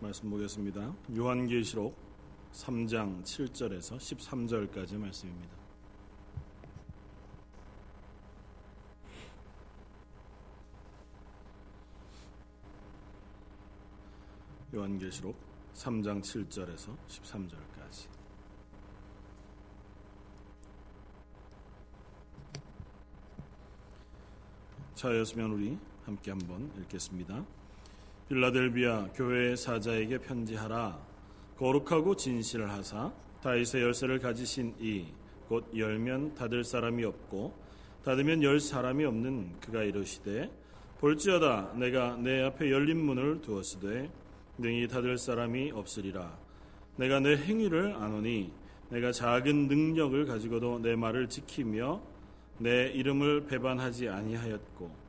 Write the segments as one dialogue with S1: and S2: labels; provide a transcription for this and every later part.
S1: 말씀 보겠습니다. 요한계시록 3장 7절에서 13절까지 말씀입니다. 요한계시록 3장 7절에서 13절까지 자였으면 우리 함께 한번 읽겠습니다. 빌라델비아 교회의 사자에게 편지하라. 거룩하고 진실을 하사 다윗의 열쇠를 가지신 이 곧 열면 닫을 사람이 없고 닫으면 열 사람이 없는 그가 이르시되 볼지어다 내가 내 앞에 열린 문을 두었으되 능히 닫을 사람이 없으리라 내가 내 행위를 아노니 내가 작은 능력을 가지고도 내 말을 지키며 내 이름을 배반하지 아니하였고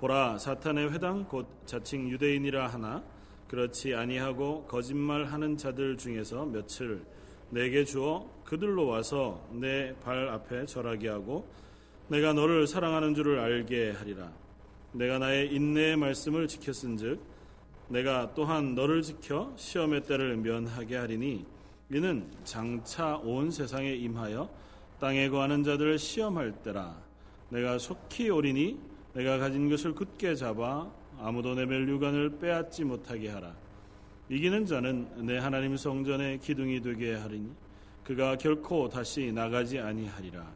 S1: 보라 사탄의 회당 곧 자칭 유대인이라 하나? 그렇지 아니하고 거짓말하는 자들 중에서 며칠 내게 주어 그들로 와서 내 발 앞에 절하게 하고 내가 너를 사랑하는 줄을 알게 하리라. 내가 나의 인내의 말씀을 지켰은즉 내가 또한 너를 지켜 시험의 때를 면하게 하리니 이는 장차 온 세상에 임하여 땅에 거하는 자들을 시험할 때라. 내가 속히 오리니 내가 가진 것을 굳게 잡아 아무도 내 멜류관을 빼앗지 못하게 하라 이기는 자는 내 하나님 성전의 기둥이 되게 하리니 그가 결코 다시 나가지 아니하리라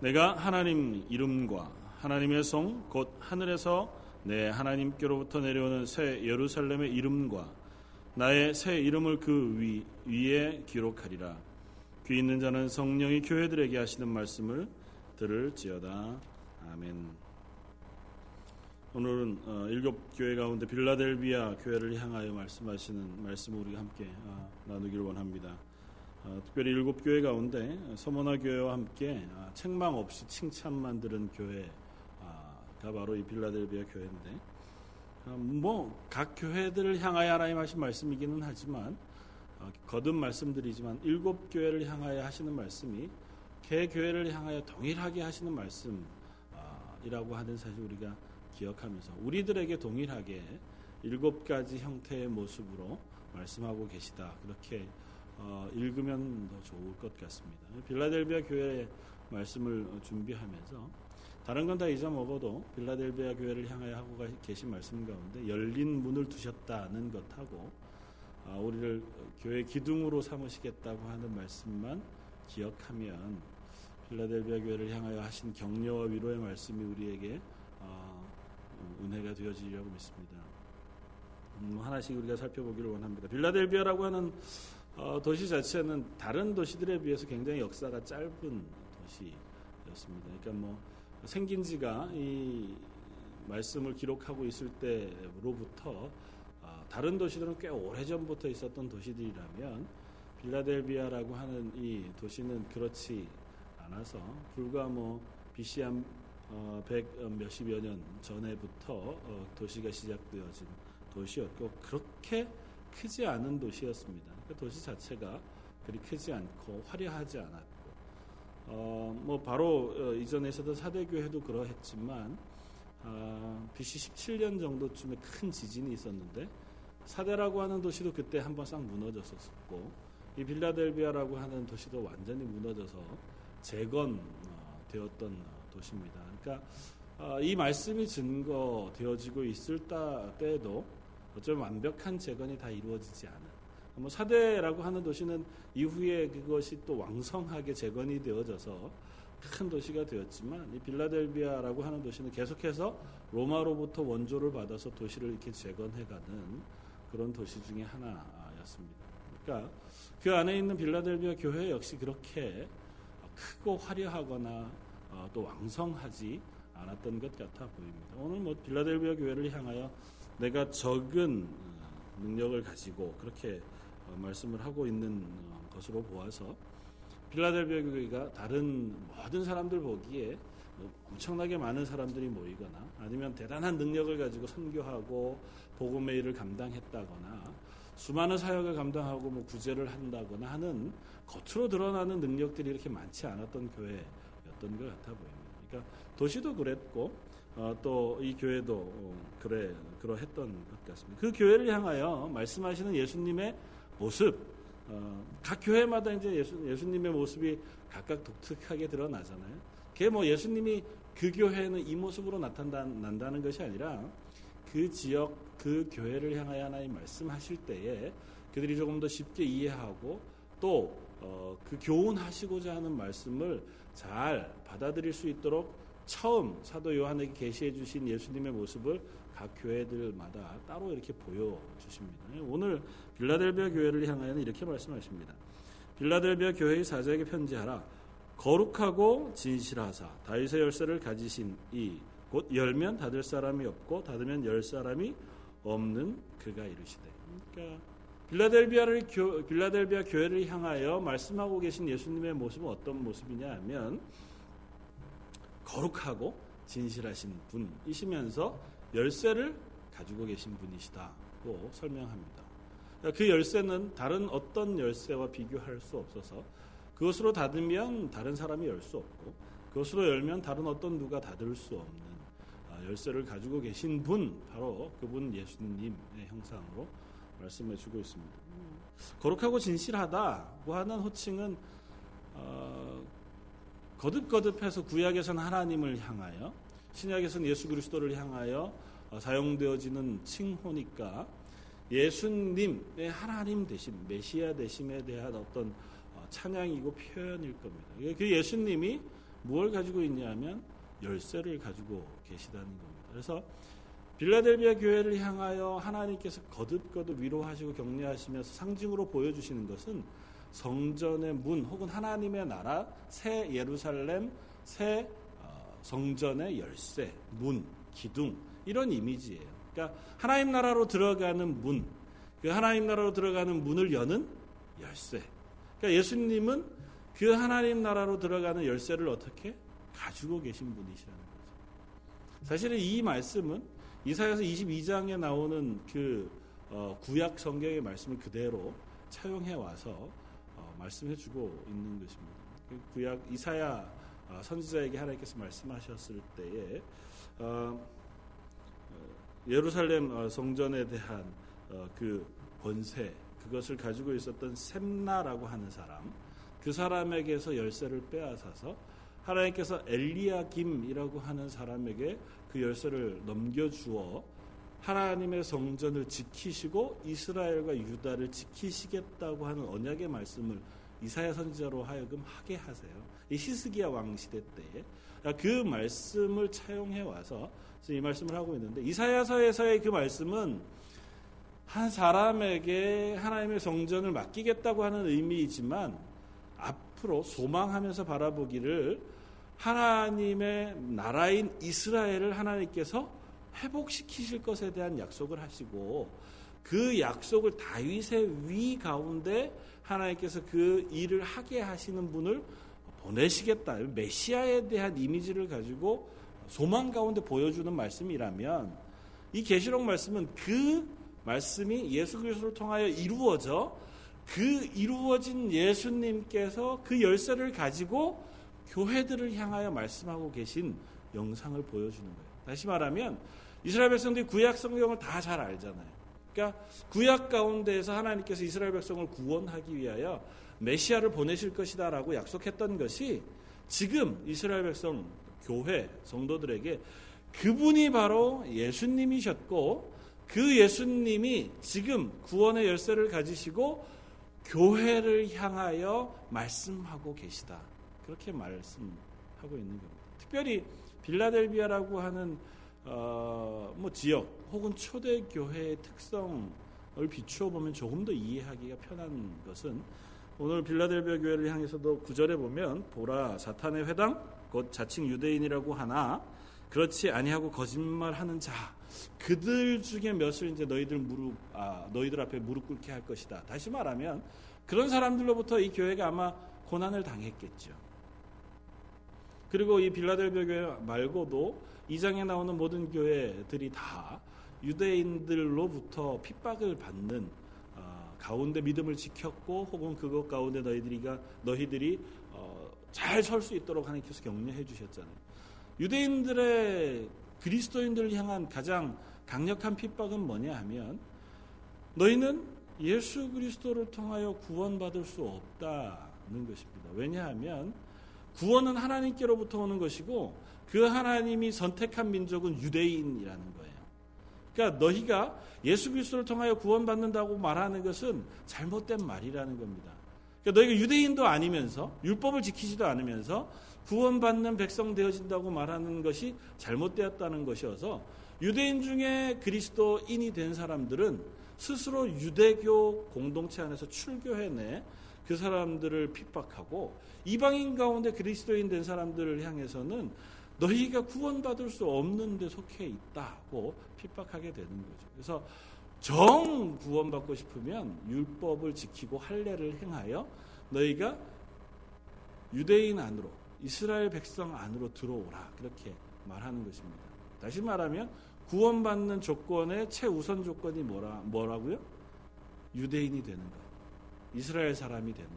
S1: 내가 하나님 이름과 하나님의 성 곧 하늘에서 내 하나님께로부터 내려오는 새 예루살렘의 이름과 나의 새 이름을 그 위, 위에 기록하리라. 귀 있는 자는 성령이 교회들에게 하시는 말씀을 들을지어다. 아멘. 오늘은 어, 일곱 교회 가운데 빌라델비아 교회를 향하여 말씀하시는 말씀을 우리가 함께 어, 나누기를 원합니다. 어, 특별히 일곱 교회 가운데 서머나 교회와 함께 아, 책망 없이 칭찬만 들은 교회가 바로 이 빌라델비아 교회인데 뭐 각 교회들을 향하여 하나님 하신 말씀이기는 하지만 거듭 말씀드리지만 일곱 교회를 향하여 하시는 말씀이 개 교회를 향하여 동일하게 하시는 말씀이라고 하는 사실 우리가 기억하면서 우리들에게 동일하게 일곱 가지 형태의 모습으로 말씀하고 계시다. 그렇게 어, 읽으면 더 좋을 것 같습니다. 빌라델비아 교회 말씀을 준비하면서 다른 건 다 잊어먹어도 빌라델비아 교회를 향하여 하고 계신 말씀 가운데 열린 문을 두셨다는 것하고 아, 우리를 교회 기둥으로 삼으시겠다고 하는 말씀만 기억하면 빌라델비아 교회를 향하여 하신 격려와 위로의 말씀이 우리에게 어, 은혜가 되어지리라고 믿습니다. 음, 하나씩 우리가 살펴보기를 원합니다. 빌라델비아라고 하는 어, 도시 자체는 다른 도시들에 비해서 굉장히 역사가 짧은 도시였습니다. 그러니까 뭐 생긴 지가 이 말씀을 기록하고 있을 때로부터 어, 다른 도시들은 꽤 오래전부터 있었던 도시들이라면 빌라델비아라고 하는 이 도시는 그렇지 않아서 불과 뭐 BC 한 어, 100 몇십여 년 전에부터 어, 도시가 시작되어진 도시였고 그렇게 크지 않은 도시였습니다. 그 도시 자체가 그리 크지 않고 화려하지 않았고 어, 뭐 바로 어, 이전에서도 사대교회도 그러했지만 어, BC 17년 정도쯤에 큰 지진이 있었는데 사대라고 하는 도시도 그때 한번 싹 무너졌었고 이 빌라델비아라고 하는 도시도 완전히 무너져서 재건되었던 도시입니다. 그러니까 어, 이 말씀이 증거되어지고 있을 때에도 어쩌면 완벽한 재건이 다 이루어지지 않은 뭐 사대라고 하는 도시는 이후에 그것이 또 왕성하게 재건이 되어져서 큰 도시가 되었지만 이 빌라델비아라고 하는 도시는 계속해서 로마로부터 원조를 받아서 도시를 이렇게 재건해가는 그런 도시 중에 하나였습니다. 그러니까 그 안에 있는 빌라델비아 교회 역시 그렇게 크고 화려하거나 어, 또 왕성하지 않았던 것 같아 보입니다. 오늘 뭐 빌라델비아 교회를 향하여 내가 적은 어, 능력을 가지고 그렇게 어, 말씀을 하고 있는 것으로 보아서 빌라델비아 교회가 다른 모든 사람들 보기에 뭐 엄청나게 많은 사람들이 모이거나 아니면 대단한 능력을 가지고 선교하고 복음의 일을 감당했다거나 수많은 사역을 감당하고 뭐 구제를 한다거나 하는 겉으로 드러나는 능력들이 이렇게 많지 않았던 교회 였던 것 같아 보입니다. 그러니까 도시도 그랬고 어, 또이 교회도 어, 그래 그러했던 것 같습니다. 그 교회를 향하여 말씀하시는 예수님의 모습, 어, 각 교회마다 이제 예수, 예수님의 모습이 각각 독특하게 드러나잖아요. 그게 뭐 예수님이 그 교회는 이 모습으로 나타난다는 것이 아니라 그 지역 그 교회를 향하여 하나님 말씀하실 때에 그들이 조금 더 쉽게 이해하고 또그 어, 교훈하시고자 하는 말씀을 잘 받아들일 수 있도록 처음 사도 요한에게 계시해 주신 예수님의 모습을 각 교회들마다 따로 이렇게 보여 주십니다. 오늘 빌라델비아 교회를 향하여는 이렇게 말씀하십니다. 빌라델비아 교회의 사자에게 편지하라. 거룩하고 진실하사 다윗의 열쇠를 가지신 이 곧 열면 닫을 사람이 없고 닫으면 열 사람이 없는 그가 이르시되. 그러니까 빌라델비아를 교, 빌라델비아 교회를 향하여 말씀하고 계신 예수님의 모습은 어떤 모습이냐 하면 거룩하고 진실하신 분이시면서 열쇠를 가지고 계신 분이시다고 설명합니다. 그 열쇠는 다른 어떤 열쇠와 비교할 수 없어서 그것으로 닫으면 다른 사람이 열 수 없고 그것으로 열면 다른 어떤 누가 닫을 수 없는 아, 열쇠를 가지고 계신 분 바로 그분 예수님의 형상으로 말씀해 주고 있습니다. 거룩하고 진실하다고 하는 호칭은 어, 거듭거듭해서 구약에서는 하나님을 향하여 신약에서는 예수 그리스도를 향하여 어, 사용되어지는 칭호니까 예수님의 하나님 되심, 메시아 되심에 대한 어떤 어, 찬양이고 표현일 겁니다. 그 예수님이 무엇을 가지고 있냐면 열쇠를 가지고 계시다는 겁니다. 그래서 빌라델비아 교회를 향하여 하나님께서 거듭거듭 위로하시고 격려하시면서 상징으로 보여주시는 것은 성전의 문 혹은 하나님의 나라 새 예루살렘 새 어, 성전의 열쇠 문 기둥 이런 이미지예요. 그러니까 하나님 나라로 들어가는 문, 그 하나님 나라로 들어가는 문을 여는 열쇠. 그러니까 예수님은 그 하나님 나라로 들어가는 열쇠를 어떻게 가지고 계신 분이시라는 거죠. 사실은 이 말씀은 이사야서 22장에 나오는 그 어, 구약 성경의 말씀을 그대로 차용해 와서 어, 말씀해 주고 있는 것입니다. 그 구약 이사야 어, 선지자에게 하나님께서 말씀하셨을 때에 어, 예루살렘 어, 성전에 대한 어, 그 권세 그것을 가지고 있었던 셈나라고 하는 사람 그 사람에게서 열쇠를 빼앗아서 하나님께서 엘리야김이라고 하는 사람에게 그 열쇠를 넘겨주어 하나님의 성전을 지키시고 이스라엘과 유다를 지키시겠다고 하는 언약의 말씀을 이사야 선지자로 하여금 하게 하세요. 이 히스기야 왕 시대 때에 그 말씀을 차용해 와서 이 말씀을 하고 있는데 이사야서에서의 그 말씀은 한 사람에게 하나님의 성전을 맡기겠다고 하는 의미이지만 앞으로 소망하면서 바라보기를 하나님의 나라인 이스라엘을 하나님께서 회복시키실 것에 대한 약속을 하시고 그 약속을 다윗의 위 가운데 하나님께서 그 일을 하게 하시는 분을 보내시겠다. 메시아에 대한 이미지를 가지고 소망 가운데 보여주는 말씀이라면 이 계시록 말씀은 그 말씀이 예수 그리스도를 통하여 이루어져 그 이루어진 예수님께서 그 열쇠를 가지고 교회들을 향하여 말씀하고 계신 영상을 보여주는 거예요. 다시 말하면 이스라엘 백성들이 구약 성경을 다 잘 알잖아요. 그러니까 구약 가운데에서 하나님께서 이스라엘 백성을 구원하기 위하여 메시아를 보내실 것이다라고 약속했던 것이 지금 이스라엘 백성 교회 성도들에게 그분이 바로 예수님이셨고 그 예수님이 지금 구원의 열쇠를 가지시고 교회를 향하여 말씀하고 계시다. 그렇게 말씀하고 있는 겁니다. 특별히 빌라델비아라고 하는 어, 뭐 지역 혹은 초대 교회의 특성을 비추어 보면 조금 더 이해하기가 편한 것은 오늘 빌라델비아 교회를 향해서도 구절에 보면 보라 사탄의 회당 곧 자칭 유대인이라고 하나 그렇지 아니하고 거짓말하는 자 그들 중에 몇을 이제 너희들 무릎 아, 너희들 앞에 무릎 꿇게 할 것이다. 다시 말하면 그런 사람들로부터 이 교회가 아마 고난을 당했겠죠. 그리고 이 빌라델비아 교회 말고도 이 장에 나오는 모든 교회들이 다 유대인들로부터 핍박을 받는 어, 가운데 믿음을 지켰고 혹은 그것 가운데 너희들이가 너희들이 어, 잘설 수 있도록 하나님께서 격려해 주셨잖아요. 유대인들의 그리스도인들을 향한 가장 강력한 핍박은 뭐냐 하면 너희는 예수 그리스도를 통하여 구원받을 수 없다는 것입니다. 왜냐하면 구원은 하나님께로부터 오는 것이고 그 하나님이 선택한 민족은 유대인이라는 거예요. 그러니까 너희가 예수 그리스도를 통하여 구원받는다고 말하는 것은 잘못된 말이라는 겁니다. 그러니까 너희가 유대인도 아니면서 율법을 지키지도 않으면서 구원받는 백성 되어진다고 말하는 것이 잘못되었다는 것이어서 유대인 중에 그리스도인이 된 사람들은 스스로 유대교 공동체 안에서 출교해 내 그 사람들을 핍박하고 이방인 가운데 그리스도인 된 사람들을 향해서는 너희가 구원받을 수 없는 데 속해 있다고 핍박하게 되는 거죠. 그래서 정 구원받고 싶으면 율법을 지키고 할례를 행하여 너희가 유대인 안으로 이스라엘 백성 안으로 들어오라 그렇게 말하는 것입니다. 다시 말하면 구원받는 조건의 최우선 조건이 뭐라 뭐라고요? 유대인이 되는 것, 이스라엘 사람이 되는 것.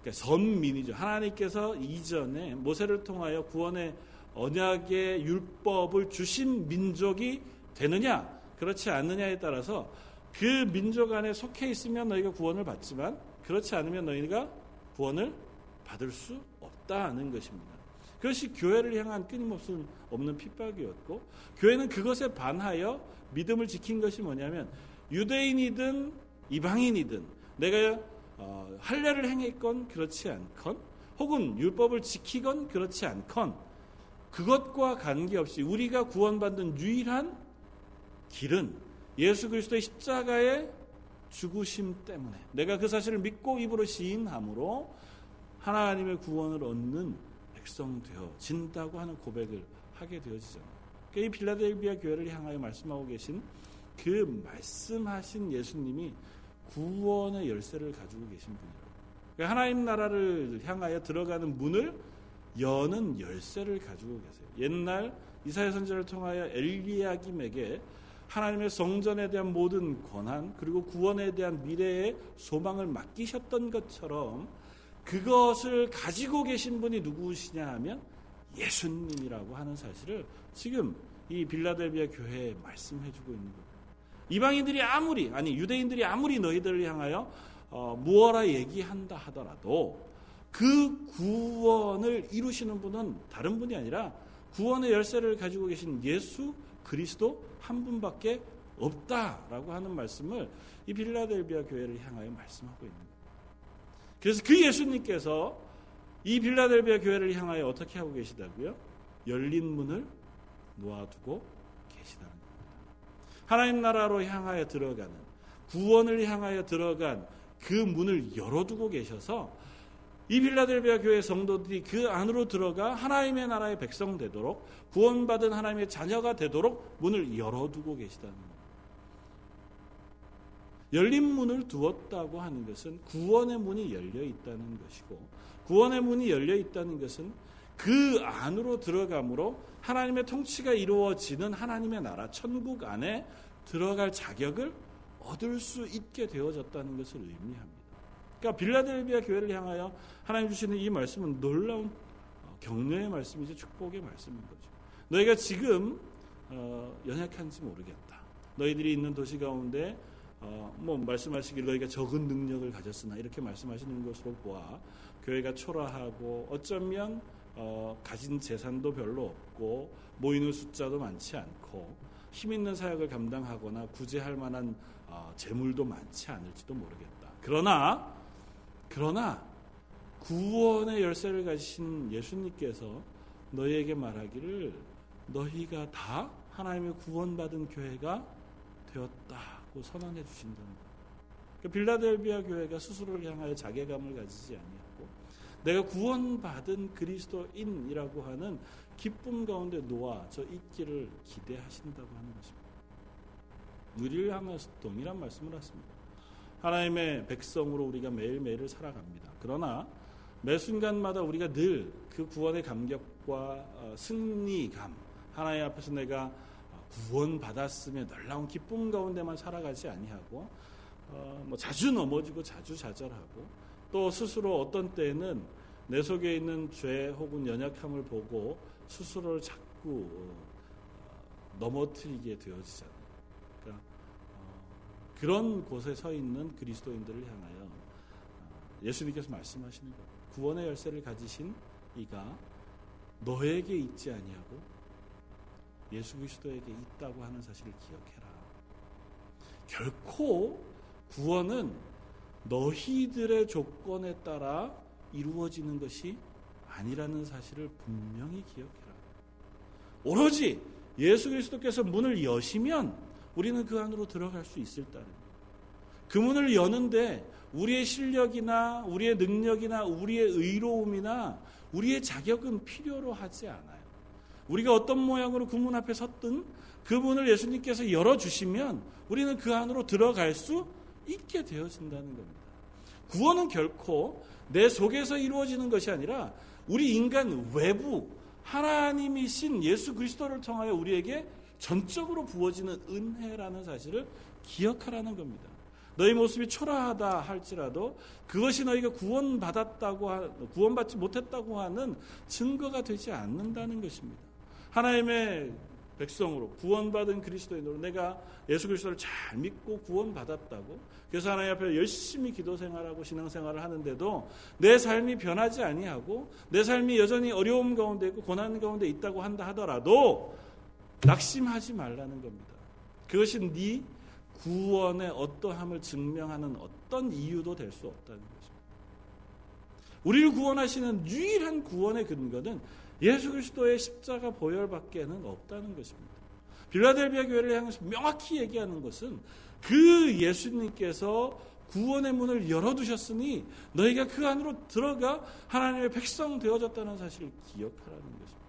S1: 그러니까 선민이죠. 하나님께서 이전에 모세를 통하여 구원의 언약의 율법을 주신 민족이 되느냐, 그렇지 않느냐에 따라서 그 민족 안에 속해 있으면 너희가 구원을 받지만 그렇지 않으면 너희가 구원을 받을 수 없다는 것입니다. 그것이 교회를 향한 끊임없는 없는 핍박이었고 교회는 그것에 반하여 믿음을 지킨 것이 뭐냐면 유대인이든 이방인이든 내가 어, 할례를 행했건 그렇지 않건 혹은 율법을 지키건 그렇지 않건 그것과 관계없이 우리가 구원받는 유일한 길은 예수 그리스도의 십자가의 죽으심 때문에 내가 그 사실을 믿고 입으로 시인함으로 하나님의 구원을 얻는 백성 되어진다고 하는 고백을 하게 되어지잖아요. 그러니까 이 빌라델비아 교회를 향하여 말씀하고 계신 그 말씀하신 예수님이 구원의 열쇠를 가지고 계신 분이라고. 그러니까 하나님 나라를 향하여 들어가는 문을 여는 열쇠를 가지고 계세요. 옛날 이사야 선지를 통하여 엘리야김에게 하나님의 성전에 대한 모든 권한 그리고 구원에 대한 미래의 소망을 맡기셨던 것처럼 그것을 가지고 계신 분이 누구시냐 하면 예수님이라고 하는 사실을 지금 이 빌라델비아 교회에 말씀해 주고 있는 겁니다. 이방인들이 아무리 아니 유대인들이 아무리 너희들을 향하여 어, 무어라 얘기한다 하더라도 그 구원을 이루시는 분은 다른 분이 아니라 구원의 열쇠를 가지고 계신 예수 그리스도 한 분밖에 없다라고 하는 말씀을 이 빌라델비아 교회를 향하여 말씀하고 있는 거예요. 그래서 그 예수님께서 이 빌라델비아 교회를 향하여 어떻게 하고 계시다고요? 열린 문을 놓아두고. 하나님 나라로 향하여 들어가는 구원을 향하여 들어간 그 문을 열어두고 계셔서 이 빌라델비아 교회 성도들이 그 안으로 들어가 하나님의 나라의 백성 되도록 구원받은 하나님의 자녀가 되도록 문을 열어두고 계시다는 거예요. 열린 문을 두었다고 하는 것은 구원의 문이 열려 있다는 것이고 구원의 문이 열려 있다는 것은 그 안으로 들어감으로 하나님의 통치가 이루어지는 하나님의 나라 천국 안에 들어갈 자격을 얻을 수 있게 되어졌다는 것을 의미합니다. 그러니까 빌라델비아 교회를 향하여 하나님 주시는 이 말씀은 놀라운 어, 격려의 말씀이죠. 축복의 말씀인 거죠. 너희가 지금 어, 연약한지 모르겠다. 너희들이 있는 도시 가운데 어, 뭐 말씀하시길 너희가 적은 능력을 가졌으나 이렇게 말씀하시는 것으로 보아 교회가 초라하고 어쩌면 어, 가진 재산도 별로 없고 모이는 숫자도 많지 않고 힘 있는 사역을 감당하거나 구제할 만한 어, 재물도 많지 않을지도 모르겠다. 그러나 그러나 구원의 열쇠를 가지신 예수님께서 너희에게 말하기를 너희가 다 하나님의 구원받은 교회가 되었다고 선언해 거예요. 그러니까 빌라델비아 교회가 스스로를 향하여 자괴감을 가지지 아니하고 내가 구원받은 그리스도인이라고 하는 기쁨 가운데 놓아 저 있기를 기대하신다고 하는 것입니다. 우리를 향해서 동일한 말씀을 하십니다. 하나님의 백성으로 우리가 매일매일을 살아갑니다. 그러나 매 순간마다 우리가 늘 그 구원의 감격과 어, 승리감, 하나님 앞에서 내가 구원받았으며 놀라운 기쁨 가운데만 살아가지 아니하고 어, 뭐 자주 넘어지고 자주 좌절하고 또 스스로 어떤 때에는 내 속에 있는 죄 혹은 연약함을 보고 스스로를 자꾸 어, 넘어뜨리게 되어지잖아요. 그러니까 어, 그런 곳에 서 있는 그리스도인들을 향하여 어, 예수님께서 말씀하시는 것 구원의 열쇠를 가지신 이가 너에게 있지 아니하고 예수 그리스도에게 있다고 하는 사실을 기억해라. 결코 구원은 너희들의 조건에 따라 이루어지는 것이 아니라는 사실을 분명히 기억해라. 오로지 예수 그리스도께서 문을 여시면 우리는 그 안으로 들어갈 수 있을 따름. 그 문을 여는데 우리의 실력이나 우리의 능력이나 우리의 의로움이나 우리의 자격은 필요로 하지 않아요. 우리가 어떤 모양으로 그 문 앞에 섰든 그 문을 예수님께서 열어주시면 우리는 그 안으로 들어갈 수 있게 되어진다는 겁니다. 구원은 결코 내 속에서 이루어지는 것이 아니라 우리 인간 외부 하나님이신 예수 그리스도를 통하여 우리에게 전적으로 부어지는 은혜라는 사실을 기억하라는 겁니다. 너희 모습이 초라하다 할지라도 그것이 너희가 구원받았다고 구원받지 못했다고 하는 증거가 되지 않는다는 것입니다. 하나님의 백성으로 구원받은 그리스도인으로 내가 예수 그리스도를 잘 믿고 구원받았다고 그래서 하나님 앞에 열심히 기도 생활하고 신앙 생활을 하는데도 내 삶이 변하지 아니하고 내 삶이 여전히 어려움 가운데 있고 고난 가운데 있다고 한다 하더라도 낙심하지 말라는 겁니다. 그것이 네 구원의 어떠함을 증명하는 어떤 이유도 될 수 없다는 것입니다. 우리를 구원하시는 유일한 구원의 근거는 예수 그리스도의 십자가 보혈밖에는 없다는 것입니다. 빌라델비아 교회를 향해서 명확히 얘기하는 것은 그 예수님께서 구원의 문을 열어두셨으니 너희가 그 안으로 들어가 하나님의 백성 되어졌다는 사실을 기억하라는 것입니다.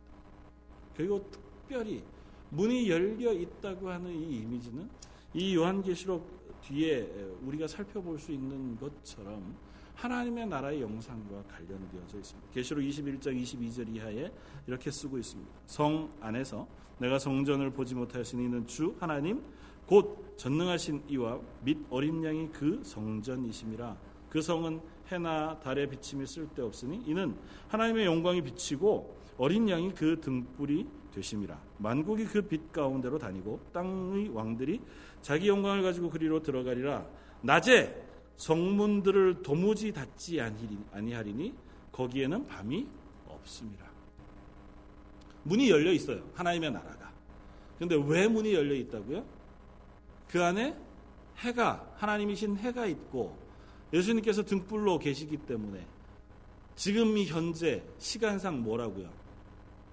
S1: 그리고 특별히 문이 열려 있다고 하는 이 이미지는 이 요한계시록 뒤에 우리가 살펴볼 수 있는 것처럼 하나님의 나라의 영상과 관련되어져 있습니다. 계시록 21장 22절 이하에 이렇게 쓰고 있습니다. 성 안에서 내가 성전을 보지 못하였으니 이는 주 하나님 곧 전능하신 이와 및 어린 양이 그 성전이심이라 그 성은 해나 달의 비침이 쓸데없으니 이는 하나님의 영광이 비치고 어린 양이 그 등불이 되심이라 만국이 그 빛 가운데로 다니고 땅의 왕들이 자기 영광을 가지고 그리로 들어가리라 낮에 성문들을 도무지 닫지 아니하리니 거기에는 밤이 없습니다. 문이 열려 있어요. 하나님의 나라가. 그런데 왜 문이 열려 있다고요? 그 안에 해가 하나님이신 해가 있고 예수님께서 등불로 계시기 때문에 지금 이 현재 시간상 뭐라고요?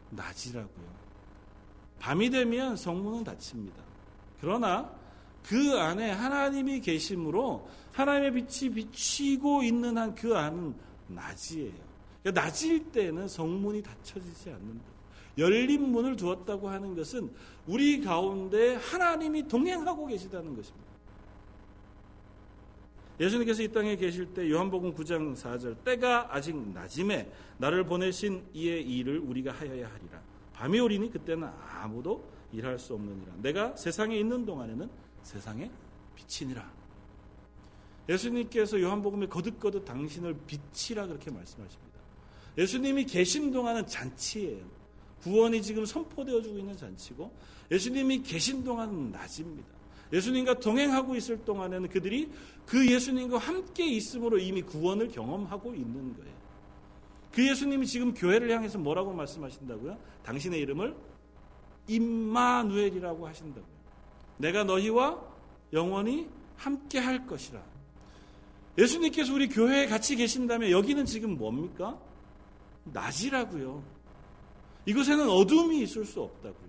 S1: 낮이라고요. 밤이 되면 성문은 닫힙니다. 그러나 그 안에 하나님이 계심으로 하나님의 빛이 비치고 있는 한 그 안은 낮이에요. 그러니까 낮일 때는 성문이 닫혀지지 않는다. 열린 문을 두었다고 하는 것은 우리 가운데 하나님이 동행하고 계시다는 것입니다. 예수님께서 이 땅에 계실 때 요한복음 9장 4절 때가 아직 낮임에 나를 보내신 이의 일을 우리가 하여야 하리라. 밤이 오리니 그때는 아무도 일할 수 없느니라. 내가 세상에 있는 동안에는 세상에 빛이니라. 예수님께서 요한복음에 거듭거듭 당신을 빛이라 그렇게 말씀하십니다. 예수님이 계신 동안은 잔치예요. 구원이 지금 선포되어지고 있는 잔치고 예수님이 계신 동안은 낮입니다. 예수님과 동행하고 있을 동안에는 그들이 그 예수님과 함께 있음으로 이미 구원을 경험하고 있는 거예요. 그 예수님이 지금 교회를 향해서 뭐라고 말씀하신다고요? 당신의 이름을 임마누엘이라고 하신다고요. 내가 너희와 영원히 함께 할 것이라. 예수님께서 우리 교회에 같이 계신다면 여기는 지금 뭡니까? 낮이라고요. 이곳에는 어둠이 있을 수 없다고요.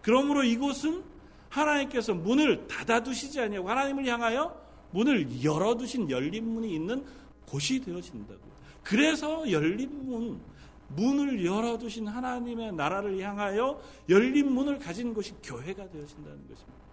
S1: 그러므로 이곳은 하나님께서 문을 닫아두시지 아니하고 하나님을 향하여 문을 열어두신 열린 문이 있는 곳이 되어진다고요. 그래서 열린 문, 문을 열어두신 하나님의 나라를 향하여 열린 문을 가진 곳이 교회가 되어진다는 것입니다.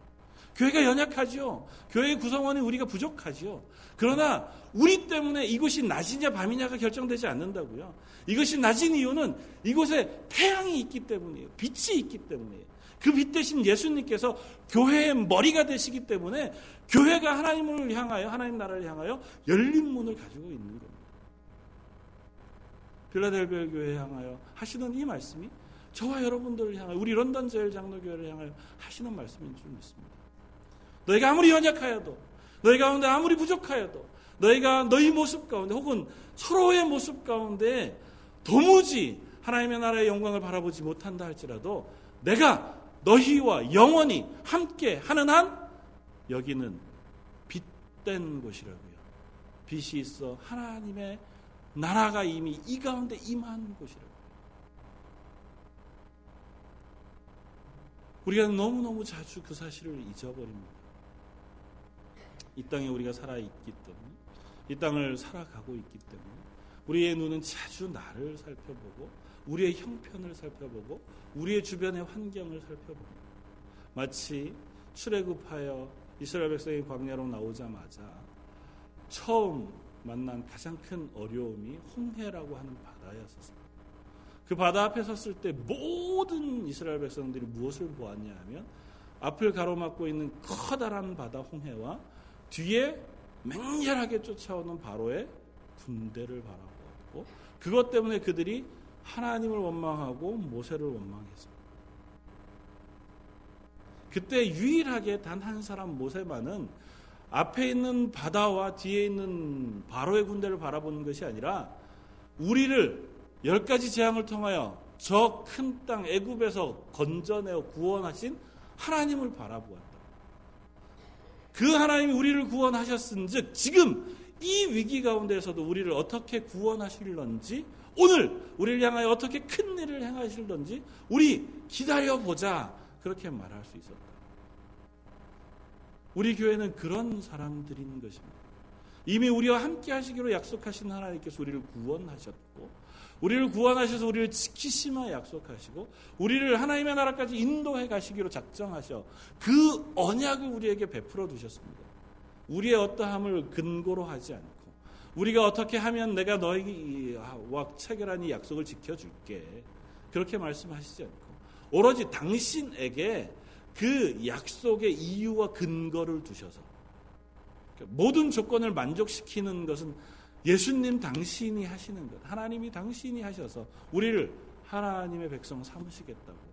S1: 교회가 연약하죠. 교회의 구성원이 우리가 부족하죠. 그러나 우리 때문에 이곳이 낮이냐 밤이냐가 결정되지 않는다고요. 이것이 낮은 이유는 이곳에 태양이 있기 때문이에요. 빛이 있기 때문이에요. 그 빛 대신 예수님께서 교회의 머리가 되시기 때문에 교회가 하나님을 향하여 하나님 나라를 향하여 열린 문을 가지고 있는 겁니다. 필라델비아 교회에 향하여 하시는 이 말씀이 저와 여러분들을 향하여 우리 런던 제일 장로교회를 향하여 하시는 말씀인 줄 믿습니다. 너희가 아무리 연약하여도 너희 가운데 아무리 부족하여도 너희가 너희 모습 가운데 혹은 서로의 모습 가운데 도무지 하나님의 나라의 영광을 바라보지 못한다 할지라도 내가 너희와 영원히 함께 하는 한 여기는 빛된 곳이라고요. 빛이 있어 하나님의 나라가 이미 이 가운데 임한 곳이라고. 우리가 너무너무 자주 그 사실을 잊어버립니다. 이 땅에 우리가 살아있기 때문에, 이 땅을 살아가고 있기 때문에, 우리의 눈은 자주 나를 살펴보고, 우리의 형편을 살펴보고, 우리의 주변의 환경을 살펴보고, 마치 출애굽하여 이스라엘 백성이 광야로 나오자마자 처음 만난 가장 큰 어려움이 홍해라고 하는 바다였었습니다. 그 바다 앞에 섰을 때 모든 이스라엘 백성들이 무엇을 보았냐 하면 앞을 가로막고 있는 커다란 바다 홍해와 뒤에 맹렬하게 쫓아오는 바로의 군대를 바라보았고 그것 때문에 그들이 하나님을 원망하고 모세를 원망했습니다. 그때 유일하게 단 한 사람 모세만은 앞에 있는 바다와 뒤에 있는 바로의 군대를 바라보는 것이 아니라 우리를 열 가지 재앙을 통하여 저 큰 땅 애굽에서 건져내어 구원하신 하나님을 바라보았다. 그 하나님이 우리를 구원하셨은즉 지금 이 위기 가운데에서도 우리를 어떻게 구원하실런지 오늘 우리를 향하여 어떻게 큰 일을 행하실런지 우리 기다려 보자 그렇게 말할 수 있었다. 우리 교회는 그런 사람들인 것입니다. 이미 우리와 함께 하시기로 약속하신 하나님께서 우리를 구원하셨고, 우리를 구원하셔서 우리를 지키시마 약속하시고, 우리를 하나님의 나라까지 인도해 가시기로 작정하셔 그 언약을 우리에게 베풀어 두셨습니다. 우리의 어떠함을 근거로 하지 않고, 우리가 어떻게 하면 내가 너희와 체결한 이 약속을 지켜줄게. 그렇게 말씀하시지 않고, 오로지 당신에게 그 약속의 이유와 근거를 두셔서 모든 조건을 만족시키는 것은 예수님 당신이 하시는 것, 하나님이 당신이 하셔서 우리를 하나님의 백성 삼으시겠다고.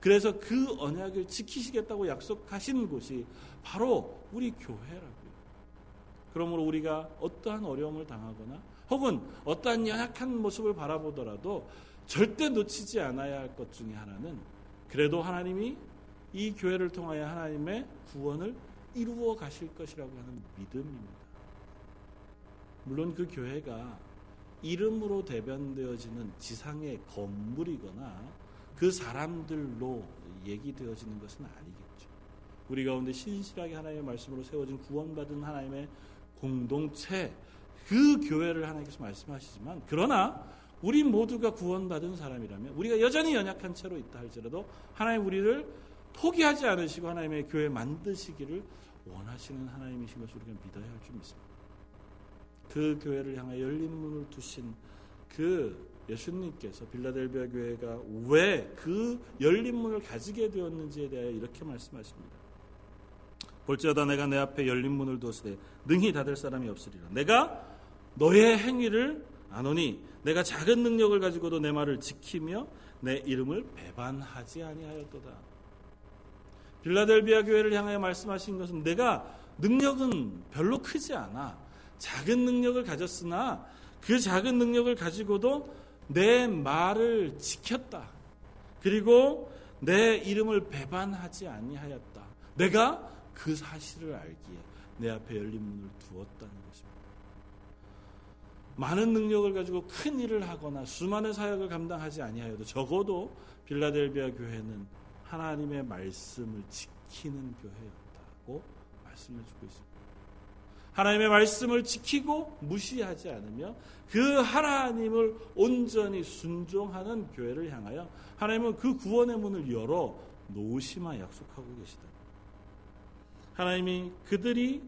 S1: 그래서 그 언약을 지키시겠다고 약속하신 곳이 바로 우리 교회라고요. 그러므로 우리가 어떠한 어려움을 당하거나 혹은 어떠한 연약한 모습을 바라보더라도 절대 놓치지 않아야 할 것 중에 하나는 그래도 하나님이 이 교회를 통하여 하나님의 구원을 이루어 가실 것이라고 하는 믿음입니다. 물론 그 교회가 이름으로 대변되어지는 지상의 건물이거나 그 사람들로 얘기되어지는 것은 아니겠죠. 우리 가운데 신실하게 하나님의 말씀으로 세워진 구원받은 하나님의 공동체 그 교회를 하나님께서 말씀하시지만 그러나 우리 모두가 구원받은 사람이라면 우리가 여전히 연약한 채로 있다 할지라도 하나님 우리를 포기하지 않으시고 하나님의 교회 만드시기를 원하시는 하나님이신 것을 우리가 믿어야 할 줄 믿습니다. 그 교회를 향해 열린 문을 두신 그 예수님께서 빌라델비아 교회가 왜 그 열린 문을 가지게 되었는지에 대하여 이렇게 말씀하십니다. 볼지어다 내가 내 앞에 열린 문을 두었으되 능히 닫을 사람이 없으리라. 내가 너의 행위를 아노니 내가 작은 능력을 가지고도 내 말을 지키며 내 이름을 배반하지 아니하였도다. 빌라델비아 교회를 향하여 말씀하신 것은 내가 능력은 별로 크지 않아. 작은 능력을 가졌으나 그 작은 능력을 가지고도 내 말을 지켰다. 그리고 내 이름을 배반하지 아니하였다. 내가 그 사실을 알기에 내 앞에 열린 문을 두었다는 것입니다. 많은 능력을 가지고 큰 일을 하거나 수많은 사역을 감당하지 아니하여도 적어도 빌라델비아 교회는 하나님의 말씀을 지키는 교회였다고 말씀해 주고 있습니다. 하나님의 말씀을 지키고 무시하지 않으며 그 하나님을 온전히 순종하는 교회를 향하여 하나님은 그 구원의 문을 열어 놓으시마 약속하고 계시다. 하나님이 그들이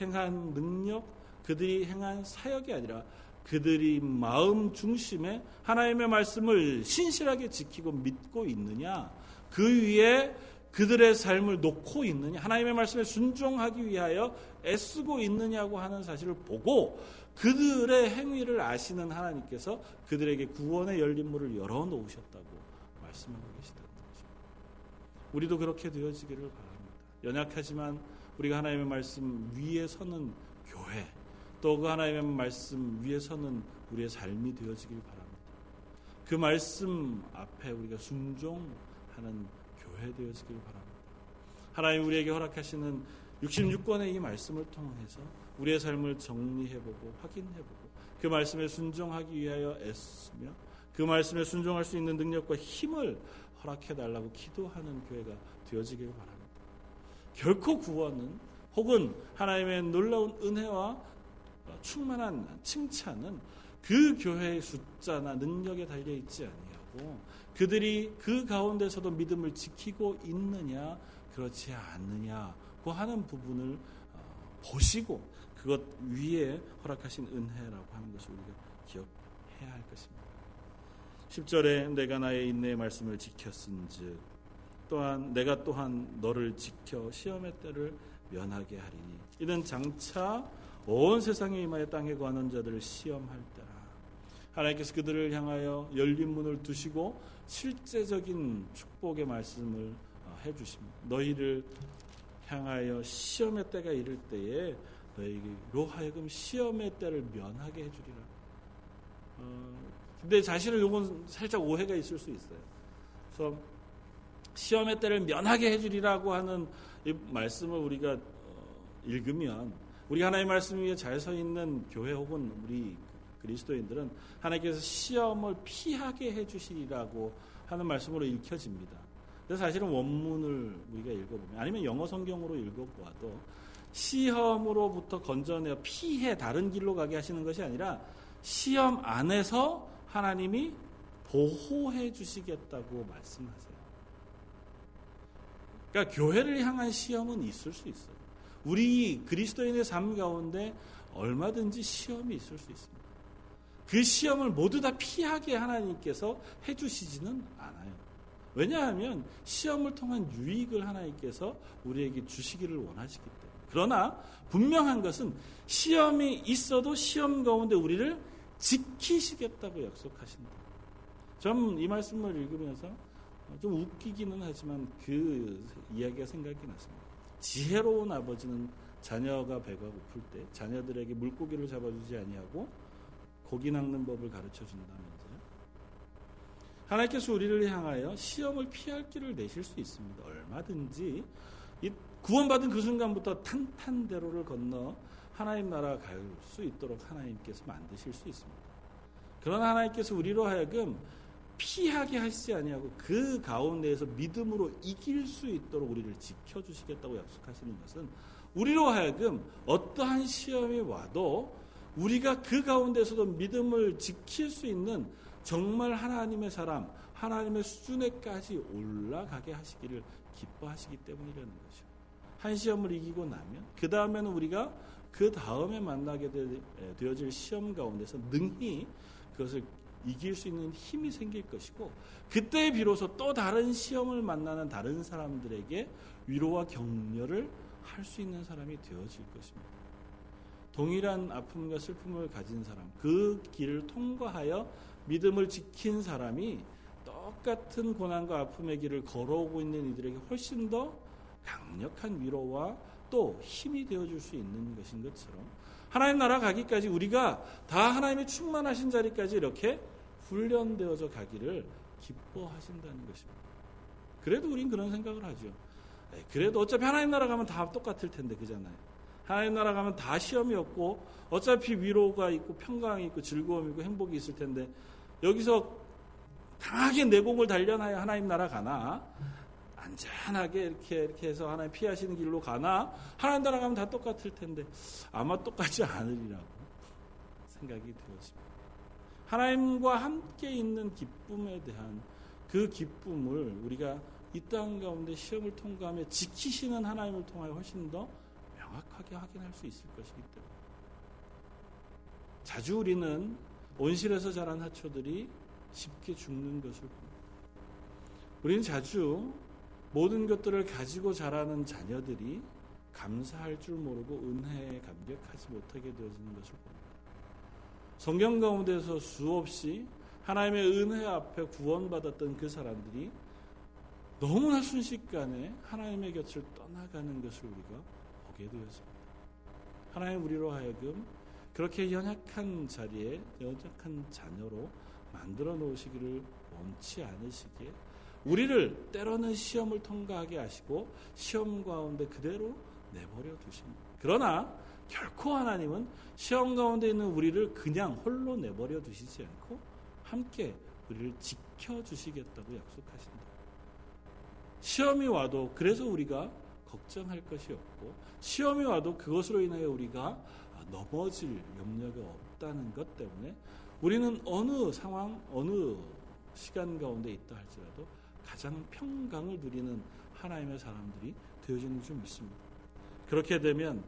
S1: 행한 능력, 그들이 행한 사역이 아니라 그들이 마음 중심에 하나님의 말씀을 신실하게 지키고 믿고 있느냐, 그 위에 그들의 삶을 놓고 있느냐, 하나님의 말씀에 순종하기 위하여 애쓰고 있느냐고 하는 사실을 보고 그들의 행위를 아시는 하나님께서 그들에게 구원의 열린 문을 열어 놓으셨다고 말씀하고 계시다는 것입니다. 우리도 그렇게 되어지기를 바랍니다. 연약하지만 우리가 하나님의 말씀 위에 서는 교회, 또 그 하나님의 말씀 위에 서는 우리의 삶이 되어지길 바랍니다. 그 말씀 앞에 우리가 순종 하는 교회 되어지길 바랍니다. 하나님 우리에게 허락하시는 66권의 이 말씀을 통해서 우리의 삶을 정리해보고 확인해보고 그 말씀에 순종하기 위하여 애쓰며 그 말씀에 순종할 수 있는 능력과 힘을 허락해달라고 기도하는 교회가 되어지길 바랍니다. 결코 구원은 혹은 하나님의 놀라운 은혜와 충만한 칭찬은 그 교회의 숫자나 능력에 달려 있지 아니하고 그들이 그 가운데서도 믿음을 지키고 있느냐 그렇지 않느냐고 하는 부분을 어, 보시고 그것 위에 허락하신 은혜라고 하는 것을 우리가 기억해야 할 것입니다. 10절에 내가 나의 인내의 말씀을 지켰은즉 또한 내가 또한 너를 지켜 시험의 때를 면하게 하리니 이는 장차 온 세상에 임하여 땅에 거하는 자들을 시험할 때라 하나님께서 그들을 향하여 열린 문을 두시고 실제적인 축복의 말씀을 어, 해주십니다. 너희를 향하여 시험의 때가 이를 때에 너희로 하여금 시험의 때를 면하게 해주리라. 어, 근데 사실은 이건 살짝 오해가 있을 수 있어요. 그래서 시험의 때를 면하게 해주리라고 하는 이 말씀을 우리가 어, 읽으면 우리 하나님의 말씀 위에 잘 서 있는 교회 혹은 우리 그리스도인들은 하나님께서 시험을 피하게 해주시리라고 하는 말씀으로 읽혀집니다. 그래서 사실은 원문을 우리가 읽어보면 아니면 영어 성경으로 읽어보아도 시험으로부터 건져내어 피해 다른 길로 가게 하시는 것이 아니라 시험 안에서 하나님이 보호해 주시겠다고 말씀하세요. 그러니까 교회를 향한 시험은 있을 수 있어요. 우리 그리스도인의 삶 가운데 얼마든지 시험이 있을 수 있습니다. 그 시험을 모두 다 피하게 하나님께서 해주시지는 않아요. 왜냐하면 시험을 통한 유익을 하나님께서 우리에게 주시기를 원하시기 때문에. 그러나 분명한 것은 시험이 있어도 시험 가운데 우리를 지키시겠다고 약속하신다. 전이 말씀을 읽으면서 좀 웃기기는 하지만 그 이야기가 생각이 났습니다. 지혜로운 아버지는 자녀가 배가 고플 때 자녀들에게 물고기를 잡아주지 아니하고 고기 낚는 법을 가르쳐 준다면서요. 하나님께서 우리를 향하여 시험을 피할 길을 내실 수 있습니다. 얼마든지 구원받은 그 순간부터 탄탄대로를 건너 하나님 나라 갈 수 있도록 하나님께서 만드실 수 있습니다. 그러나 하나님께서 우리로 하여금 피하게 하시지 아니하고 그 가운데에서 믿음으로 이길 수 있도록 우리를 지켜주시겠다고 약속하시는 것은 우리로 하여금 어떠한 시험이 와도 우리가 그 가운데서도 믿음을 지킬 수 있는 정말 하나님의 사람, 하나님의 수준에까지 올라가게 하시기를 기뻐하시기 때문이라는 거죠. 한 시험을 이기고 나면 그 다음에는 우리가 그 다음에 만나게 되어질 시험 가운데서 능히 그것을 이길 수 있는 힘이 생길 것이고 그때 비로소 또 다른 시험을 만나는 다른 사람들에게 위로와 격려를 할 수 있는 사람이 되어질 것입니다. 동일한 아픔과 슬픔을 가진 사람, 그 길을 통과하여 믿음을 지킨 사람이 똑같은 고난과 아픔의 길을 걸어오고 있는 이들에게 훨씬 더 강력한 위로와 또 힘이 되어줄 수 있는 것인 것처럼 하나님 나라 가기까지 우리가 다 하나님의 충만하신 자리까지 이렇게 훈련되어져 가기를 기뻐하신다는 것입니다. 그래도 우린 그런 생각을 하죠. 그래도 어차피 하나님 나라 가면 다 똑같을 텐데 그잖아요. 하나님 나라 가면 다 시험이 없고 어차피 위로가 있고 평강이 있고 즐거움이 있고 행복이 있을 텐데 여기서 강하게 내공을 단련하여 하나님 나라 가나 안전하게 이렇게 이렇게 해서 하나님 피하시는 길로 가나 하나님 나라 가면 다 똑같을 텐데 아마 똑같지 않으리라고 생각이 되었습니다. 하나님과 함께 있는 기쁨에 대한 그 기쁨을 우리가 이 땅 가운데 시험을 통과하며 지키시는 하나님을 통하여 훨씬 더 명확하게 확인할 수 있을 것이기 때문에 자주 우리는 온실에서 자란 하초들이 쉽게 죽는 것을 봅니다. 우리는 자주 모든 것들을 가지고 자라는 자녀들이 감사할 줄 모르고 은혜에 감격하지 못하게 되어지는 것을 봅니다. 성경 가운데서 수없이 하나님의 은혜 앞에 구원받았던 그 사람들이 너무나 순식간에 하나님의 곁을 떠나가는 것을 우리가 보게 되었습니다. 하나님 우리로 하여금 그렇게 연약한 자리에 연약한 자녀로 만들어 놓으시기를 원치 않으시기에 우리를 때로는 시험을 통과하게 하시고 시험 가운데 그대로 내버려 두십니다. 그러나 결코 하나님은 시험 가운데 있는 우리를 그냥 홀로 내버려 두시지 않고 함께 우리를 지켜 주시겠다고 약속하신다. 시험이 와도 그래서 우리가 걱정할 것이 없고 시험이 와도 그것으로 인하여 우리가 넘어질 염려가 없다는 것 때문에 우리는 어느 상황, 어느 시간 가운데 있다 할지라도 가장 평강을 누리는 하나님의 사람들이 되어지는 줄 믿습니다. 그렇게 되면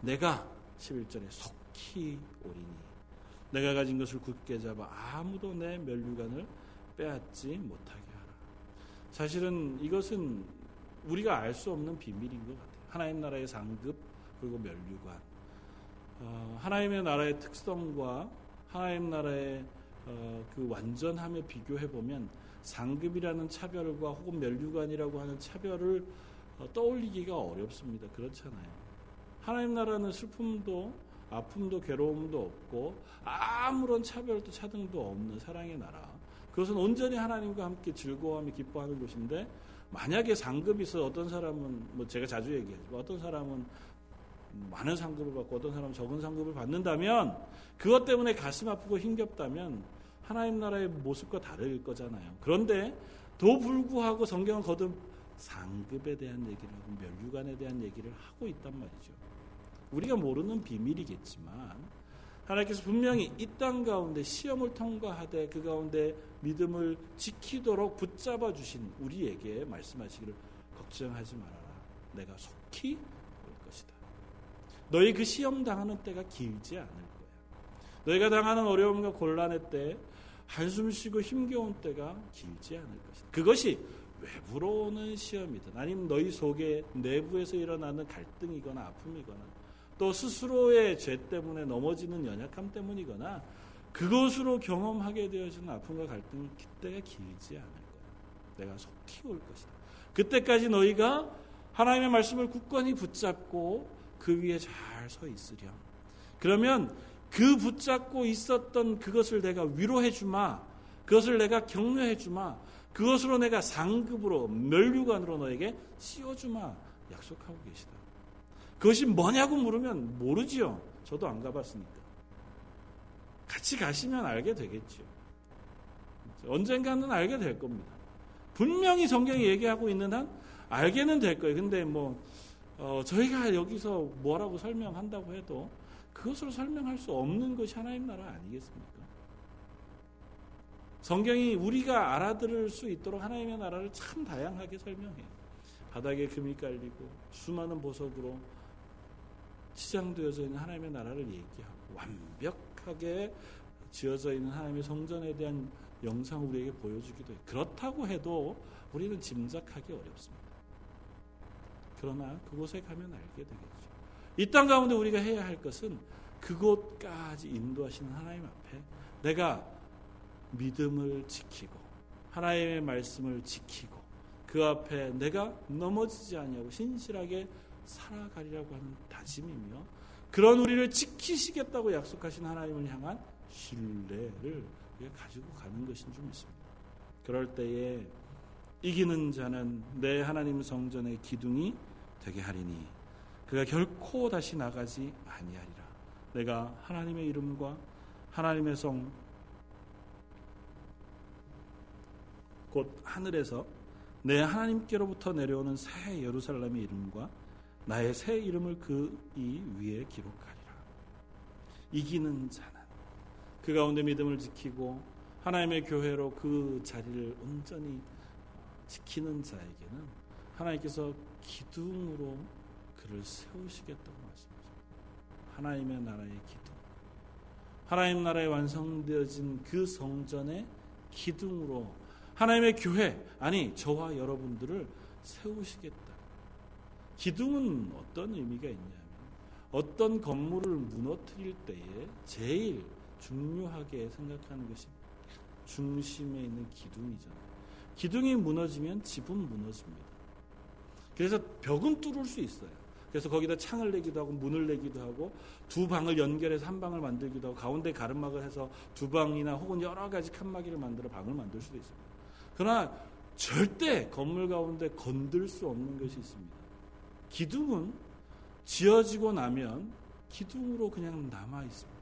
S1: 내가 11절에 속히 오리니 내가 가진 것을 굳게 잡아 아무도 내 멸류관을 빼앗지 못하게 하라. 사실은 이것은 우리가 알 수 없는 비밀인 것 같아요. 하나님 나라의 상급 그리고 멸류관. 어, 하나님의 나라의 특성과 하나님 나라의 어, 그 완전함에 비교해 보면 상급이라는 차별과 혹은 멸류관이라고 하는 차별을 어, 떠올리기가 어렵습니다. 그렇잖아요. 하나님 나라는 슬픔도 아픔도 괴로움도 없고 아무런 차별도 차등도 없는 사랑의 나라. 그것은 온전히 하나님과 함께 즐거워하며 기뻐하는 곳인데 만약에 상급이 있어 어떤 사람은 뭐 제가 자주 얘기하죠. 어떤 사람은 많은 상급을 받고 어떤 사람은 적은 상급을 받는다면 그것 때문에 가슴 아프고 힘겹다면 하나님 나라의 모습과 다를 거잖아요. 그런데 도 불구하고 성경은 거듭 상급에 대한 얘기를 하고 멸류관에 대한 얘기를 하고 있단 말이죠. 우리가 모르는 비밀이겠지만 하나님께서 분명히 이 땅 가운데 시험을 통과하되 그 가운데 믿음을 지키도록 붙잡아 주신 우리에게 말씀하시기를 걱정하지 말아라. 내가 속히 올 것이다. 너희 그 시험 당하는 때가 길지 않을 거야. 너희가 당하는 어려움과 곤란의 때 한숨 쉬고 힘겨운 때가 길지 않을 것이다. 그것이 외부로 오는 시험이든 아니면 너희 속에 내부에서 일어나는 갈등이거나 아픔이거나 또 스스로의 죄 때문에 넘어지는 연약함 때문이거나 그것으로 경험하게 되어지는 아픔과 갈등 그때가 길지 않을 거야. 내가 속히 올 것이다. 그때까지 너희가 하나님의 말씀을 굳건히 붙잡고 그 위에 잘 서 있으렴. 그러면 그 붙잡고 있었던 그것을 내가 위로해 주마. 그것을 내가 격려해 주마. 그것으로 내가 상급으로 멸류관으로 너에게 씌워 주마. 약속하고 계시다. 그것이 뭐냐고 물으면 모르지요. 저도 안 가봤으니까. 같이 가시면 알게 되겠죠. 언젠가는 알게 될 겁니다. 분명히 성경이 얘기하고 있는 한 알게는 될 거예요. 근데 뭐 어, 저희가 여기서 뭐라고 설명한다고 해도 그것으로 설명할 수 없는 것이 하나님 나라 아니겠습니까? 성경이 우리가 알아들을 수 있도록 하나님의 나라를 참 다양하게 설명해요. 바닥에 금이 깔리고 수많은 보석으로 치장되어져 있는 하나님의 나라를 얘기하고 완벽하게 지어져 있는 하나님의 성전에 대한 영상을 우리에게 보여주기도 해요. 그렇다고 해도 우리는 짐작하기 어렵습니다. 그러나 그곳에 가면 알게 되겠죠. 이 땅 가운데 우리가 해야 할 것은 그곳까지 인도하시는 하나님 앞에 내가 믿음을 지키고 하나님의 말씀을 지키고 그 앞에 내가 넘어지지 않냐고 신실하게 살아가리라고 하는 다짐이며 그런 우리를 지키시겠다고 약속하신 하나님을 향한 신뢰를 가지고 가는 것인 줄 믿습니다. 그럴 때에 이기는 자는 내 하나님 성전의 기둥이 되게 하리니 그가 결코 다시 나가지 아니하리라. 내가 하나님의 이름과 하나님의 성 곧 하늘에서 내 하나님께로부터 내려오는 새 예루살렘의 이름과 나의 새 이름을 그 이 위에 기록하리라. 이기는 자는 그 가운데 믿음을 지키고 하나님의 교회로 그 자리를 온전히 지키는 자에게는 하나님께서 기둥으로 그를 세우시겠다고 말씀하십니다. 하나님의 나라의 기둥. 하나님 나라에 완성되어진 그 성전의 기둥으로 하나님의 교회, 아니, 저와 여러분들을 세우시겠다. 기둥은 어떤 의미가 있냐면 어떤 건물을 무너뜨릴 때에 제일 중요하게 생각하는 것이 중심에 있는 기둥이잖아요. 기둥이 무너지면 집은 무너집니다. 그래서 벽은 뚫을 수 있어요. 그래서 거기다 창을 내기도 하고 문을 내기도 하고 두 방을 연결해서 한 방을 만들기도 하고 가운데 가름막을 해서 두 방이나 혹은 여러 가지 칸막이를 만들어 방을 만들 수도 있습니다. 그러나 절대 건물 가운데 건들 수 없는 것이 있습니다. 기둥은 지어지고 나면 기둥으로 그냥 남아 있습니다.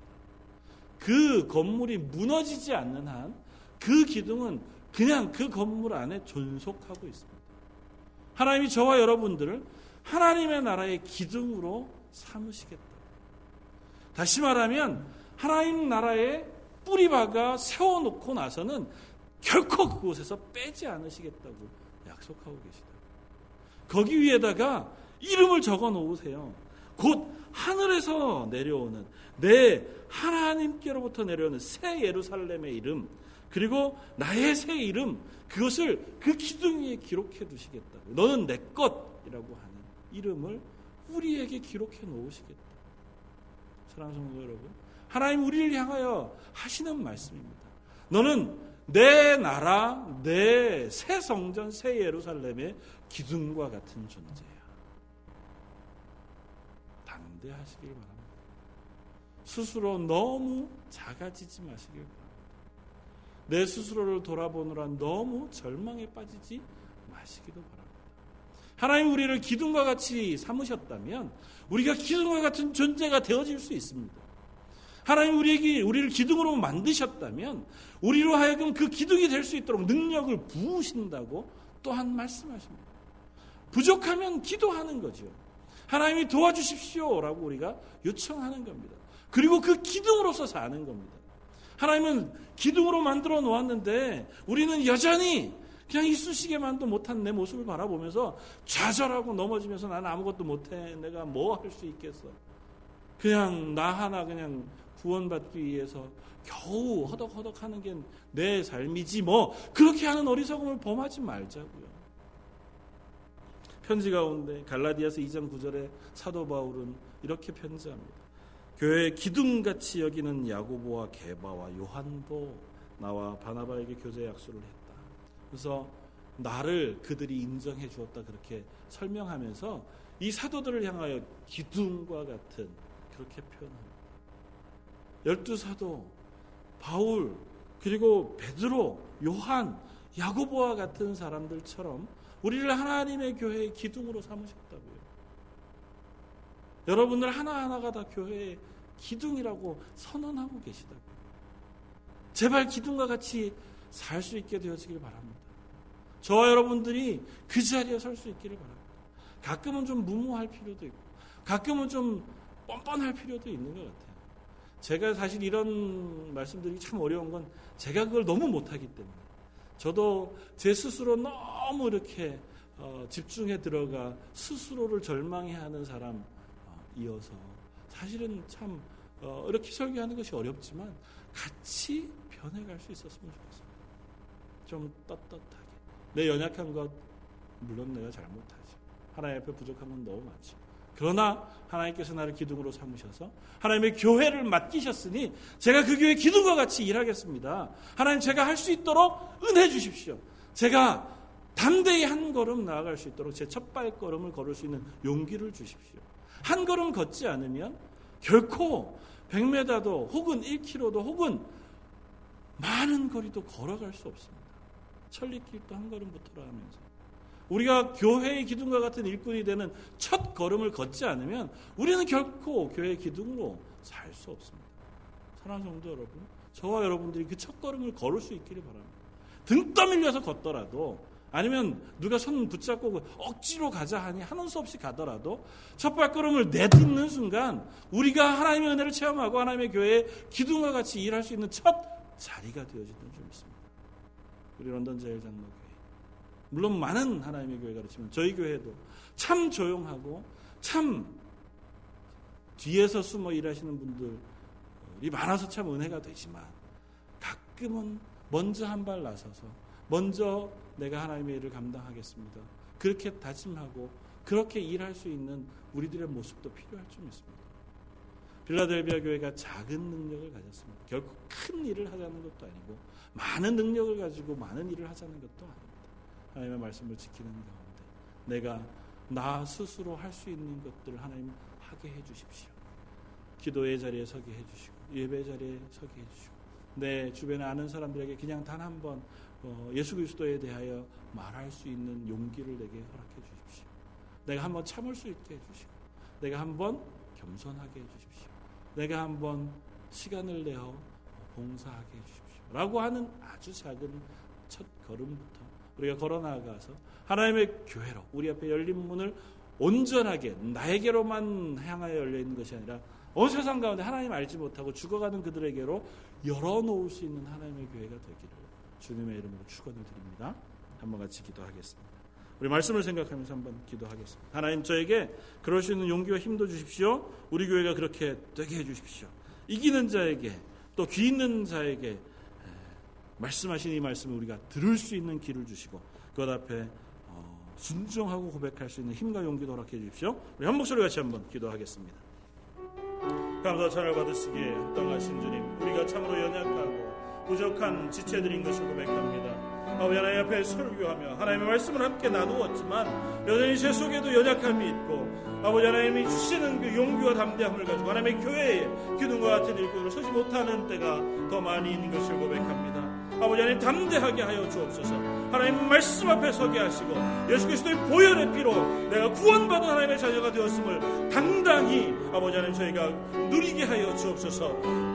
S1: 그 건물이 무너지지 않는 한 그 기둥은 그냥 그 건물 안에 존속하고 있습니다. 하나님이 저와 여러분들을 하나님의 나라의 기둥으로 삼으시겠다. 다시 말하면 하나님 나라에 뿌리박아 세워놓고 나서는 결코 그곳에서 빼지 않으시겠다고 약속하고 계시다. 거기 위에다가 이름을 적어 놓으세요. 곧 하늘에서 내려오는 내 하나님께로부터 내려오는 새 예루살렘의 이름 그리고 나의 새 이름 그것을 그 기둥 위에 기록해 두시겠다고 너는 내 것이라고 하는 이름을 우리에게 기록해 놓으시겠다. 사랑하는 성도 여러분 하나님 우리를 향하여 하시는 말씀입니다. 너는 내 나라, 내 새 성전, 새 예루살렘의 기둥과 같은 존재야. 담대하시길 바랍니다. 스스로 너무 작아지지 마시길 바랍니다. 내 스스로를 돌아보느라 너무 절망에 빠지지 마시기도 바랍니다. 하나님 우리를 기둥과 같이 삼으셨다면 우리가 기둥과 같은 존재가 되어질 수 있습니다. 하나님 우리에게 우리를 기둥으로 만드셨다면 우리로 하여금 그 기둥이 될 수 있도록 능력을 부으신다고 또한 말씀하십니다. 부족하면 기도하는 거죠. 하나님이 도와주십시오라고 우리가 요청하는 겁니다. 그리고 그 기둥으로서 사는 겁니다. 하나님은 기둥으로 만들어 놓았는데 우리는 여전히 그냥 이쑤시개만도 못한 내 모습을 바라보면서 좌절하고 넘어지면서 나는 아무것도 못해. 내가 뭐 할 수 있겠어. 그냥 나 하나 그냥 구원받기 위해서 겨우 허덕허덕 하는 게 내 삶이지 뭐 그렇게 하는 어리석음을 범하지 말자고요. 편지 가운데 갈라디아서 2장 9절에 사도 바울은 이렇게 편지합니다. 교회의 기둥같이 여기는 야고보와 게바와 요한도 나와 바나바에게 교제 약속을 했다. 그래서 나를 그들이 인정해 주었다 그렇게 설명하면서 이 사도들을 향하여 기둥과 같은 그렇게 표현합니다. 열두 사도 바울 그리고 베드로 요한 야고보와 같은 사람들처럼 우리를 하나님의 교회의 기둥으로 삼으셨다고요. 여러분들 하나하나가 다 교회의 기둥이라고 선언하고 계시다고요. 제발 기둥과 같이 살 수 있게 되어지길 바랍니다. 저와 여러분들이 그 자리에 설 수 있기를 바랍니다. 가끔은 좀 무모할 필요도 있고, 가끔은 좀 뻔뻔할 필요도 있는 것 같아요. 제가 사실 이런 말씀드리기 참 어려운 건 제가 그걸 너무 못하기 때문에. 저도 제 스스로 너무 이렇게 어, 집중해 들어가 스스로를 절망해 하는 사람이어서 사실은 참 어, 이렇게 설교하는 것이 어렵지만 같이 변해갈 수 있었으면 좋겠습니다. 좀 떳떳하게. 내 연약한 것 물론 내가 잘못하지. 하나님 앞에 부족한 건 너무 많지. 그러나 하나님께서 나를 기둥으로 삼으셔서 하나님의 교회를 맡기셨으니 제가 그 교회 기둥과 같이 일하겠습니다. 하나님 제가 할 수 있도록 은혜 주십시오. 제가 담대히 한 걸음 나아갈 수 있도록 제 첫 발걸음을 걸을 수 있는 용기를 주십시오. 한 걸음 걷지 않으면 결코 100m도 혹은 1km도 혹은 많은 거리도 걸어갈 수 없습니다. 천리길도 한 걸음부터라 하면서 우리가 교회의 기둥과 같은 일꾼이 되는 첫 걸음을 걷지 않으면 우리는 결코 교회의 기둥으로 살 수 없습니다. 사랑하는 성도 여러분, 저와 여러분들이 그 첫 걸음을 걸을 수 있기를 바랍니다. 등 떠밀려서 걷더라도 아니면 누가 손 붙잡고 억지로 가자 하니 하는 수 없이 가더라도 첫 발걸음을 내딛는 순간 우리가 하나님의 은혜를 체험하고 하나님의 교회의 기둥과 같이 일할 수 있는 첫 자리가 되어지는 줄 믿습니다. 우리 런던 제일 장로교회 물론 많은 하나님의 교회가 그렇지만 저희 교회도 참 조용하고 참 뒤에서 숨어 일하시는 분들이 많아서 참 은혜가 되지만 가끔은 먼저 한 발 나서서 먼저 내가 하나님의 일을 감당하겠습니다. 그렇게 다짐하고 그렇게 일할 수 있는 우리들의 모습도 필요할 줄 믿습니다. 빌라델비아 교회가 작은 능력을 가졌습니다. 결코 큰 일을 하자는 것도 아니고 많은 능력을 가지고 많은 일을 하자는 것도 아닙니다. 하나님의 말씀을 지키는 가운데 내가 나 스스로 할 수 있는 것들을 하나님 하게 해 주십시오. 기도의 자리에 서게 해 주시고 예배 자리에 서게 해 주시고 내 주변에 아는 사람들에게 그냥 단 한번 어, 예수 그리스도에 대하여 말할 수 있는 용기를 내게 허락해 주십시오. 내가 한번 참을 수 있게 해 주시고 내가 한번 겸손하게 해 주십시오. 내가 한번 시간을 내어 봉사하게 해 주십시오. 라고 하는 아주 작은 첫 걸음부터 우리가 걸어 나가서 하나님의 교회로 우리 앞에 열린 문을 온전하게 나에게로만 향하여 열려 있는 것이 아니라 온 세상 가운데 하나님 알지 못하고 죽어가는 그들에게로 열어놓을 수 있는 하나님의 교회가 되기를 주님의 이름으로 축원을 드립니다. 한번 같이 기도하겠습니다. 우리 말씀을 생각하면서 한번 기도하겠습니다. 하나님 저에게 그럴 수 있는 용기와 힘도 주십시오. 우리 교회가 그렇게 되게 해주십시오. 이기는 자에게 또 귀 있는 자에게 말씀하신 이 말씀을 우리가 들을 수 있는 길을 주시고 그것 앞에 어, 순종하고 고백할 수 있는 힘과 용기도 허락해 주십시오. 우리 한 목소리 같이 한번 기도하겠습니다. 감사 찬을 받으시기에 합당하신 주님 우리가 참으로 연약하고 부족한 지체들인 것을 고백합니다. 아버지 하나님 앞에 설교하며 하나님의 말씀을 함께 나누었지만 여전히 제 속에도 연약함이 있고 아버지 하나님이 주시는 그 용기와 담대함을 가지고 하나님의 교회에 기둥과 같은 일꾼으로 서지 못하는 때가 더 많이 있는 것을 고백합니다. 아버지 하나님 담대하게 하여 주옵소서. 하나님 말씀 앞에 서게 하시고 예수 그리스도의 보혈의 피로 내가 구원받은 하나님의 자녀가 되었음을 당당히 아버지 하나님 저희가 누리게 하여 주옵소서.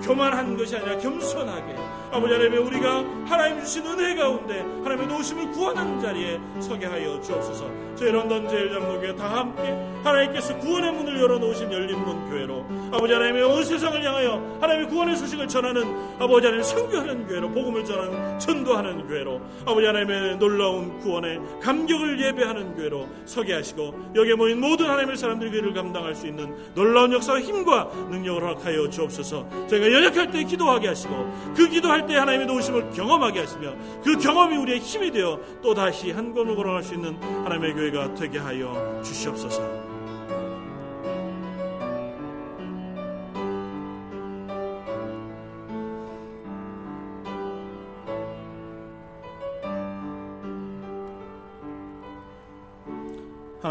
S1: 교만한 것이 아니라 겸손하게 아버지 하나님 우리가 하나님 주신 은혜 가운데 하나님의 도우심을 구하는 자리에 서게 하여 주옵소서. 저희 런던 제일장로교회 다 함께 하나님께서 구원의 문을 열어놓으신 열린 문 교회로 아버지 하나님의 온 세상을 향하여 하나님의 구원의 소식을 전하는 아버지 하나님 선교하는 교회로 복음을 전하는 전도하는 교회로 아버지 하나님의 놀라운 구원의 감격을 예배하는 교회로 서게 하시고 여기에 모인 모든 하나님의 사람들이 그를 감당할 수 있는 놀라운 역사와 힘과 능력을 허락하여 주옵소서. 저희가 연약할 때 기도하게 하시고 그 기도할 때 하나님의 도우심을 경험하게 하시며 그 경험이 우리의 힘이 되어 또다시 한 걸음을 걸어갈 수 있는 하나님의 교회가 되게 하여 주시옵소서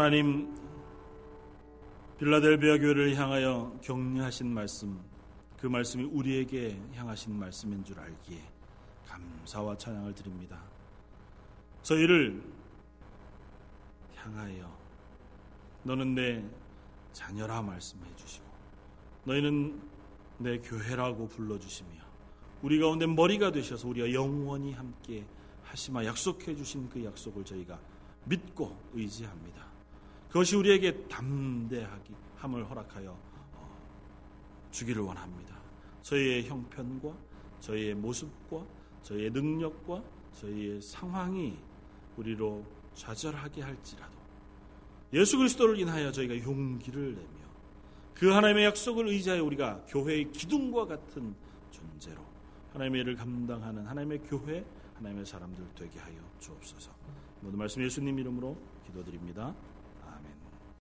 S1: 하나님 빌라델비아 교회를 향하여 격려하신 말씀 그 말씀이 우리에게 향하신 말씀인 줄 알기에 감사와 찬양을 드립니다. 저희를 향하여 너는 내 자녀라 말씀해 주시고 너희는 내 교회라고 불러 주시며 우리 가운데 머리가 되셔서 우리가 영원히 함께 하시마 약속해 주신 그 약속을 저희가 믿고 의지합니다. 그것이 우리에게 담대하기 함을 허락하여 어, 주기를 원합니다. 저희의 형편과 저희의 모습과 저희의 능력과 저희의 상황이 우리로 좌절하게 할지라도 예수 그리스도를 인하여 저희가 용기를 내며 그 하나님의 약속을 의지하여 우리가 교회의 기둥과 같은 존재로 하나님의 일을 감당하는 하나님의 교회, 하나님의 사람들 되게 하여 주옵소서. 모든 말씀 예수님 이름으로 기도드립니다.